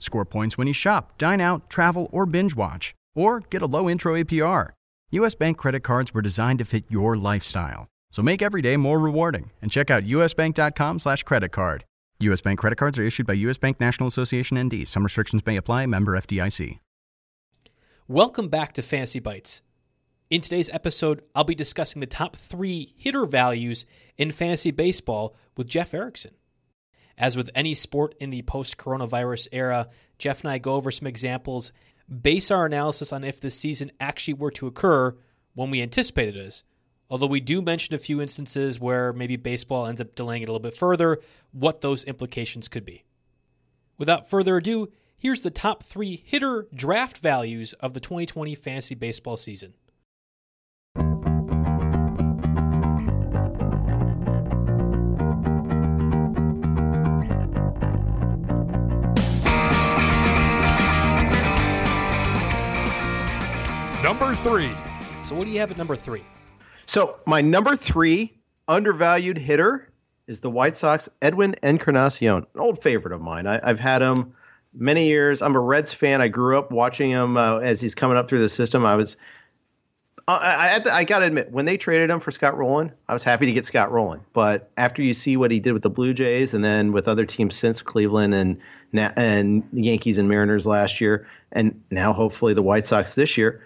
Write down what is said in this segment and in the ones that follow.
score points when you shop, dine out, travel, or binge watch, or get a low intro APR. U.S. Bank credit cards were designed to fit your lifestyle. So make every day more rewarding and check out usbank.com slash credit card. U.S. Bank credit cards are issued by U.S. Bank National Association ND. Some restrictions may apply. Member FDIC. Welcome back to Fantasy Bites. In today's episode, I'll be discussing the top three hitter values in fantasy baseball with Jeff Erickson. As with any sport in the post coronavirus era, Jeff and I go over some examples, base our analysis on if this season actually were to occur when we anticipate it is. Although we do mention a few instances where maybe baseball ends up delaying it a little bit further, what those implications could be. Without further ado, here's the top three hitter draft values of the 2020 fantasy baseball season. Number three. So, what do you have at number three? So my number three undervalued hitter is the White Sox Edwin Encarnacion, an old favorite of mine. I, have had him many years. I'm a Reds fan. I grew up watching him uh, as he's coming up through the system. I was, I, I, I got to admit, when they traded him for Scott Rolen, I was happy to get Scott Rolen. But after you see what he did with the Blue Jays and then with other teams since Cleveland and and the Yankees and Mariners last year, and now hopefully the White Sox this year.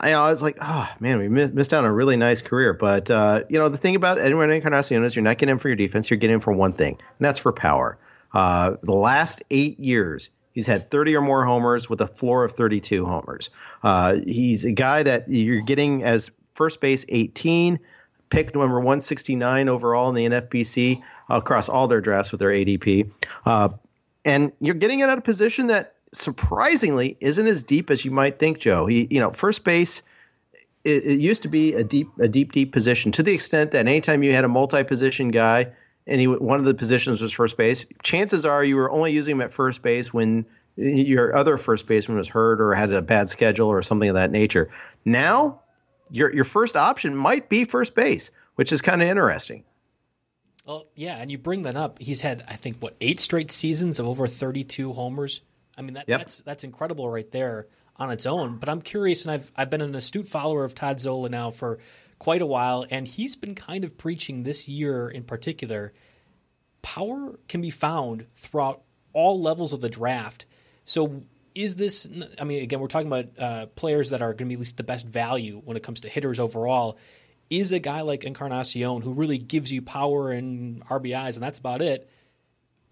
I, I was like, oh man, we missed, missed out on a really nice career. But uh, you know, the thing about Edwin Encarnacion is you're not getting him for your defense, you're getting him for one thing, and that's for power. Uh, the last eight years, he's had 30 or more homers with a floor of 32 homers. Uh, he's a guy that you're getting as first base 18, picked number 169 overall in the NFBC across all their drafts with their ADP. Uh, and you're getting it at a position that surprisingly isn't as deep as you might think, Joe. He, you know, first base. It, it used to be a deep, a deep, deep position to the extent that anytime you had a multi-position guy and he one of the positions was first base, chances are you were only using him at first base when your other first baseman was hurt or had a bad schedule or something of that nature. Now, your your first option might be first base, which is kind of interesting. Well, yeah, and you bring that up. He's had, I think, what eight straight seasons of over 32 homers. I mean, that, yep. that's that's incredible right there on its own. But I'm curious, and I've I've been an astute follower of Todd Zola now for quite a while, and he's been kind of preaching this year in particular. Power can be found throughout all levels of the draft. So is this? I mean, again, we're talking about uh, players that are going to be at least the best value when it comes to hitters overall. Is a guy like Encarnacion who really gives you power and RBIs, and that's about it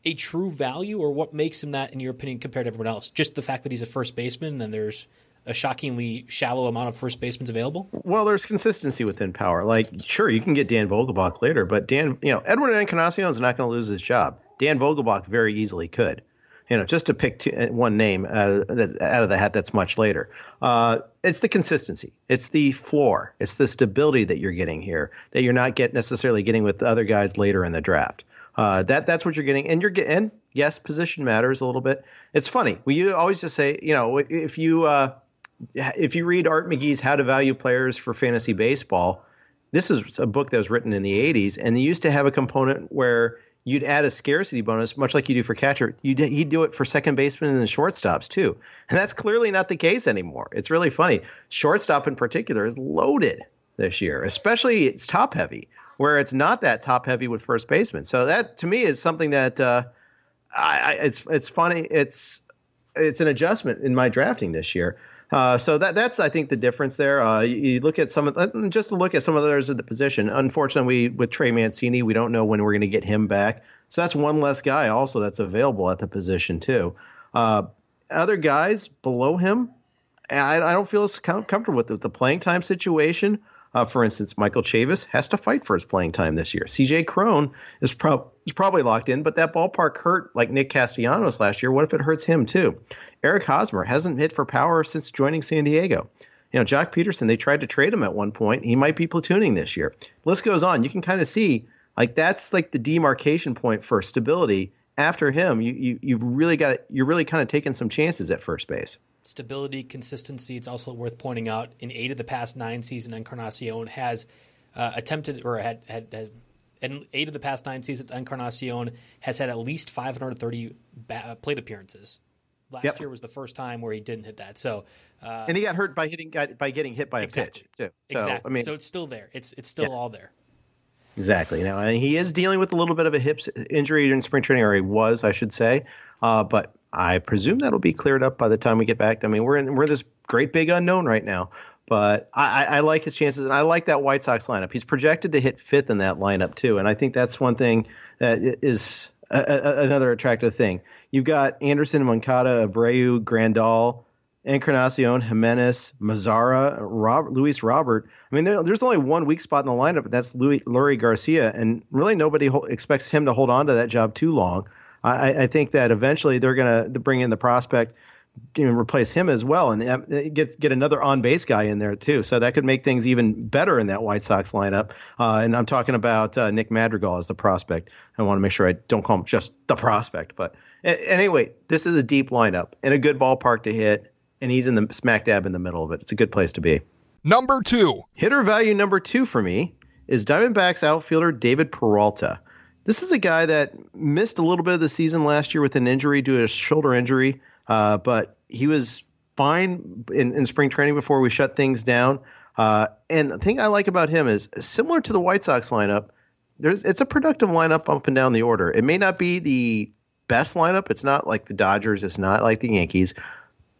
a true value, or what makes him that, in your opinion, compared to everyone else? Just the fact that he's a first baseman and there's a shockingly shallow amount of first basemen available? Well, there's consistency within power. Like, sure, you can get Dan Vogelbach later, but Dan, you know, Edwin Encarnacion is not going to lose his job. Dan Vogelbach very easily could. You know, just to pick uh, one name uh, that, out of the hat that's much later. Uh, it's the consistency. It's the floor. It's the stability that you're getting here that you're not get necessarily getting with the other guys later in the draft. Uh, that that's what you're getting, and you're getting. Yes, position matters a little bit. It's funny. We always just say, you know, if you uh, if you read Art McKee's How to Value Players for Fantasy Baseball, this is a book that was written in the 80s, and they used to have a component where you'd add a scarcity bonus, much like you do for catcher. You'd, he'd do it for second baseman and shortstops too. And that's clearly not the case anymore. It's really funny. Shortstop in particular is loaded this year, especially it's top heavy, where it's not that top heavy with first baseman. So that to me is something that uh, I, it's it's funny. It's it's an adjustment in my drafting this year. Uh, so that that's I think the difference there. Uh, you, you, look at some of just to look at some of others at the position. Unfortunately, we, with Trey Mancini, we don't know when we're going to get him back. So that's one less guy also that's available at the position too. Uh, other guys below him, I, I don't feel as comfortable with the playing time situation. Uh, for instance, Michael Chavis has to fight for his playing time this year. CJ Cron is, pro- is probably locked in, but that ballpark hurt like Nick Castellanos last year. What if it hurts him too? Eric Hosmer hasn't hit for power since joining San Diego. You know, Joc Pederson, they tried to trade him at one point. He might be platooning this year. list goes on. You can kind of see like that's like the demarcation point for stability. After him, you you you've really got you're really kind of taking some chances at first base. Stability, consistency. It's also worth pointing out in eight of the past nine seasons, Encarnacion has uh, attempted or had, had, had in eight of the past nine seasons, Encarnacion has had at least 530 ba- plate appearances. Last yep. year was the first time where he didn't hit that. So, uh, and he got hurt by hitting by getting hit by exactly. a pitch too. So, exactly. I mean, so it's still there. It's it's still yeah. all there. Exactly. Now, and he is dealing with a little bit of a hip injury in spring training, or he was, I should say. Uh, but I presume that'll be cleared up by the time we get back. I mean, we're in we're this great big unknown right now. But I, I like his chances, and I like that White Sox lineup. He's projected to hit fifth in that lineup too, and I think that's one thing that is a, a, another attractive thing. You've got Anderson, Moncada, Abreu, Grandal, Encarnacion, Jimenez, Mazara, Rob, Luis Robert. I mean, there, there's only one weak spot in the lineup, and that's Louis, Leury Garcia, and really nobody ho- expects him to hold on to that job too long. I, I think that eventually they're going to bring in the prospect you know, replace him as well and uh, get get another on base guy in there too. So that could make things even better in that White Sox lineup. Uh, and I'm talking about uh, Nick Madrigal as the prospect. I want to make sure I don't call him just the prospect. But anyway, this is a deep lineup and a good ballpark to hit, and he's in the smack dab in the middle of it. It's a good place to be. Number two hitter value number two for me is Diamondbacks outfielder David Peralta. This is a guy that missed a little bit of the season last year with an injury due to a shoulder injury. Uh, but he was fine in, in, spring training before we shut things down. Uh, and the thing I like about him is similar to the White Sox lineup. There's it's a productive lineup up and down the order. It may not be the best lineup. It's not like the Dodgers. It's not like the Yankees.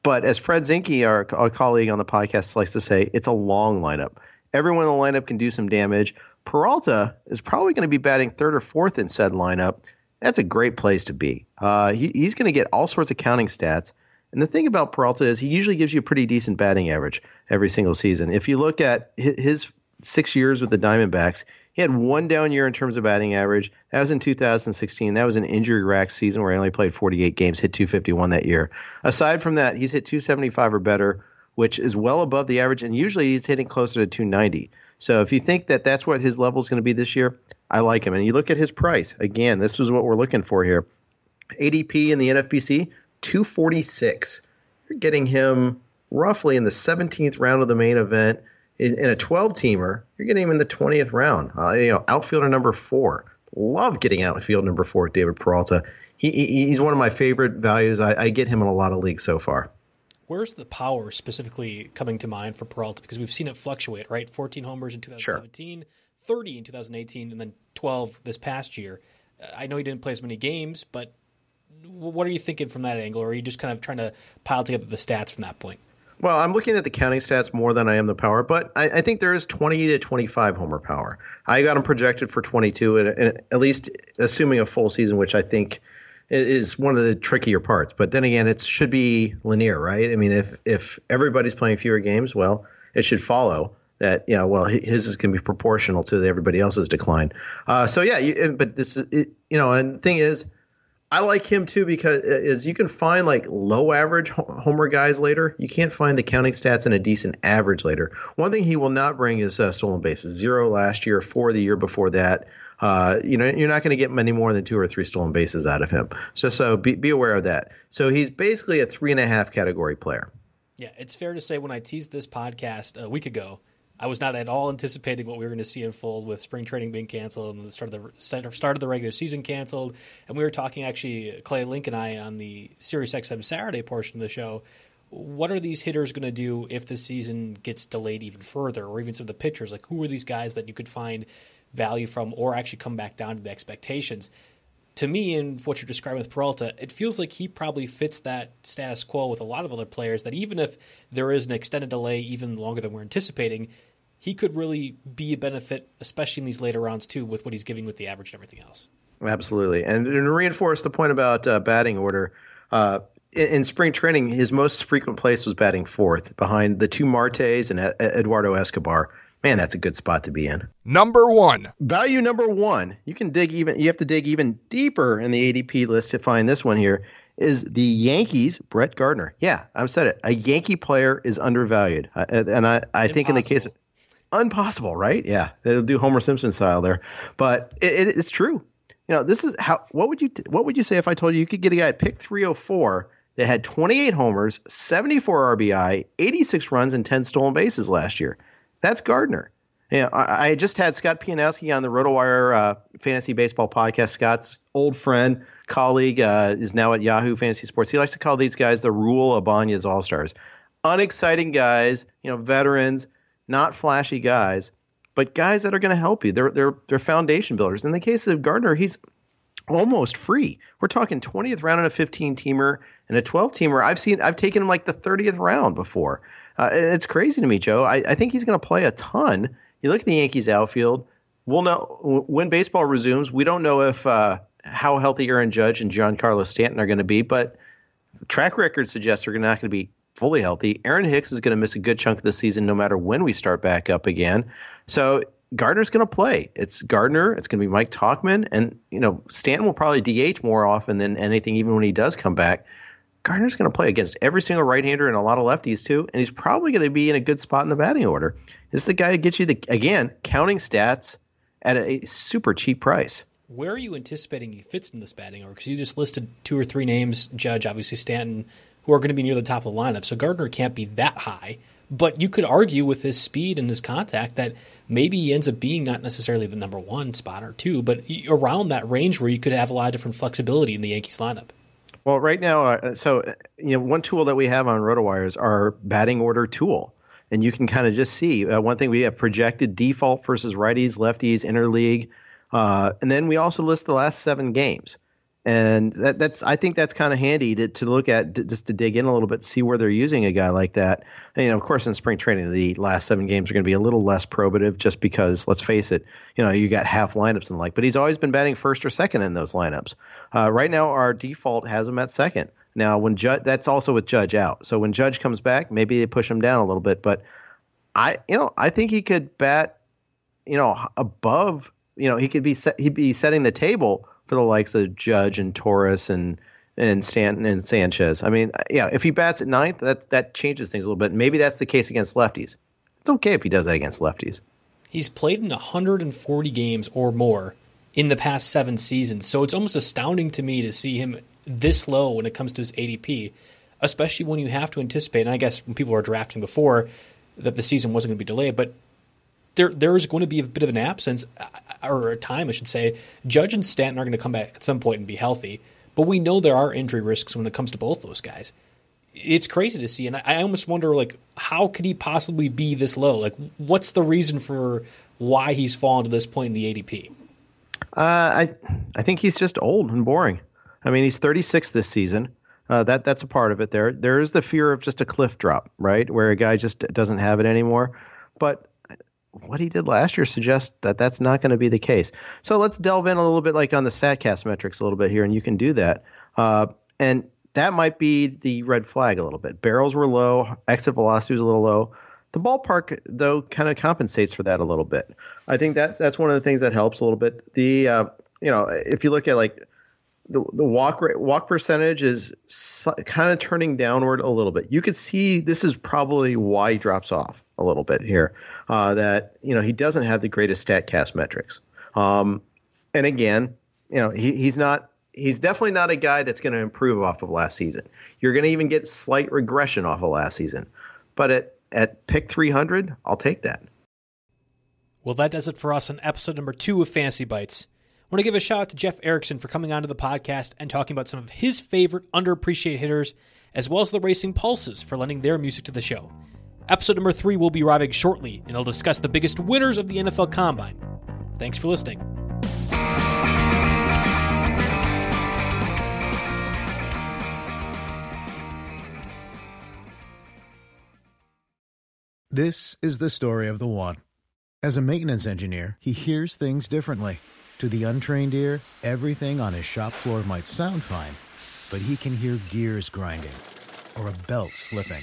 But as Fred Zinkie, our, our colleague on the podcast, likes to say, it's a long lineup. Everyone in the lineup can do some damage. Peralta is probably going to be batting third or fourth in said lineup that's a great place to be. Uh, he, he's going to get all sorts of counting stats. And the thing about Peralta is he usually gives you a pretty decent batting average every single season. If you look at his six years with the Diamondbacks, he had one down year in terms of batting average. That was in 2016. That was an injury racked season where he only played 48 games, hit 251 that year. Aside from that, he's hit 275 or better, which is well above the average, and usually he's hitting closer to 290. So if you think that that's what his level is going to be this year, I like him. And you look at his price. Again, this is what we're looking for here. ADP in the NFBC, 246. You're getting him roughly in the 17th round of the main event. In, in a 12 teamer, you're getting him in the 20th round. Uh, you know, outfielder number four. Love getting outfield number four, David Peralta. He, he, he's one of my favorite values. I, I get him in a lot of leagues so far. Where's the power specifically coming to mind for Peralta? Because we've seen it fluctuate, right? 14 homers in 2017, sure. 30 in 2018, and then 12 this past year. Uh, I know he didn't play as many games, but what are you thinking from that angle? Or are you just kind of trying to pile together the stats from that point? Well, I'm looking at the counting stats more than I am the power, but I, I think there is 20 to 25 homer power. I got him projected for 22, and, and at least assuming a full season, which I think is one of the trickier parts. But then again, it should be linear, right? I mean, if if everybody's playing fewer games, well, it should follow that you know well his is going to be proportional to everybody else's decline. Uh, so yeah, you, but this is you know, and the thing is, I like him too because uh, is you can find like low average homer guys later. You can't find the counting stats in a decent average later. One thing he will not bring is uh, stolen bases. Zero last year, four the year before that. Uh, you know, you're not going to get many more than two or three stolen bases out of him. So, so be, be aware of that. So he's basically a three and a half category player. Yeah, it's fair to say when I teased this podcast a week ago I was not at all anticipating what we were going to see unfold with spring training being canceled and the start of the start of the regular season canceled. And we were talking actually, Clay Link and I on the Sirius XM Saturday portion of the show. What are these hitters going to do if the season gets delayed even further, or even some of the pitchers? Like, who are these guys that you could find value from, or actually come back down to the expectations? to me, and what you're describing with Peralta, it feels like he probably fits that status quo with a lot of other players. That even if there is an extended delay, even longer than we're anticipating, he could really be a benefit, especially in these later rounds too, with what he's giving with the average and everything else. Absolutely, and, and reinforce the point about uh, batting order. Uh, in, in, spring training, his most frequent place was batting fourth, behind the two Martes and Eduardo Escobar man, that's a good spot to be in. Number one. Value number one. You can dig even, you have to dig even deeper in the ADP list to find this one here. Is the Yankees, Brett Gardner. Yeah, I've said it. A Yankee player is undervalued. Uh, and I, I think in the case of impossible, right? Yeah, they'll do Homer Simpson style there. But it, it, it's true. You know, this is how, what would you, what would you say if I told you you could get a guy at pick 304 that had 28 homers, 74 RBI, 86 runs, and 10 stolen bases last year? That's Gardner. Yeah, I, I just had Scott Pianowski on the RotoWire uh, Fantasy Baseball podcast. Scott's old friend, colleague, uh, is now at Yahoo Fantasy Sports. He likes to call these guys the Raul Ibanez All Stars. Unexciting guys, you know, veterans, not flashy guys, but guys that are going to help you. They're they're they're foundation builders. In the case of Gardner, he's almost free. We're talking 20th round in a 15 teamer and a 12 teamer. I've seen I've taken him like the 30th round before. Uh, it's crazy to me, Joe. I, I think he's going to play a ton. You look at the Yankees outfield. We'll know when baseball resumes. We don't know if uh, how healthy Aaron Judge and Giancarlo Stanton are going to be, but the track record suggests they're not going to be fully healthy. Aaron Hicks is going to miss a good chunk of the season, no matter when we start back up again. So Gardner's going to play. It's Gardner. It's going to be Mike Tauchman, and you know Stanton will probably DH more often than anything, even when he does come back. Gardner's going to play against every single right-hander and a lot of lefties too, and he's probably going to be in a good spot in the batting order. This is the guy that gets you the again counting stats at a super cheap price. Where are you anticipating he fits in this batting order? Because you just listed two or three names, Judge, obviously Stanton, who are going to be near the top of the lineup. So Gardner can't be that high, but you could argue with his speed and his contact that maybe he ends up being not necessarily the number one spot or two, but around that range where you could have a lot of different flexibility in the Yankees lineup. Well, right now, uh, so you know, one tool that we have on RotoWire is our batting order tool, and you can kind of just see uh, one thing we have projected default versus righties, lefties, interleague, uh, and then we also list the last seven games and that, that's I think that's kind of handy to, to look at just to dig in a little bit, see where they're using a guy like that. And, you know, of course, in spring training, the last seven games are going to be a little less probative, just because let's face it, you know, you got half lineups and the like. But he's always been batting first or second in those lineups. Uh, right now, our default has him at second. Now, when Judge, that's also with Judge out. So when Judge comes back, maybe they push him down a little bit. But I, you know, I think he could bat, you know, above. You know, he could be set, he'd be setting the table for the likes of Judge and Torres and and Stanton and Sanchez. I mean, yeah, if he bats at ninth, that that changes things a little bit. Maybe that's the case against lefties. It's okay if he does that against lefties. He's played in 140 games or more in the past seven seasons, so it's almost astounding to me to see him this low when it comes to his ADP, especially when you have to anticipate. And I guess when people were drafting before that the season wasn't going to be delayed, but there there is going to be a bit of an absence uh, or a time, I should say. Judge and Stanton are going to come back at some point and be healthy, but we know there are injury risks when it comes to both those guys. It's crazy to see, and I almost wonder, like, how could he possibly be this low? Like, what's the reason for why he's fallen to this point in the ADP? Uh, I I think he's just old and boring. I mean, he's 36 this season. Uh, that that's a part of it. There there is the fear of just a cliff drop, right, where a guy just doesn't have it anymore. But what he did last year suggests that that's not going to be the case. So let's delve in a little bit, like on the Statcast metrics, a little bit here, and you can do that. Uh, and that might be the red flag a little bit. Barrels were low, exit velocity was a little low. The ballpark, though, kind of compensates for that a little bit. I think that's that's one of the things that helps a little bit. The uh, you know, if you look at like the the walk rate, walk percentage is kind of turning downward a little bit. You could see this is probably why he drops off a little bit here. Uh, that you know he doesn't have the greatest Statcast metrics. Um, and again, you know he, he's not he's definitely not a guy that's going to improve off of last season. You're going to even get slight regression off of last season. But at at pick 300, I'll take that. Well, that does it for us on episode number two of Fantasy Bites. I want to give a shout out to Jeff Erickson for coming onto the podcast and talking about some of his favorite underappreciated hitters, as well as the Racing Pulses for lending their music to the show. Episode number three will be arriving shortly, and I'll discuss the biggest winners of the NFL Combine. Thanks for listening. This is the story of the one. As a maintenance engineer, he hears things differently. To the untrained ear, everything on his shop floor might sound fine, but he can hear gears grinding or a belt slipping.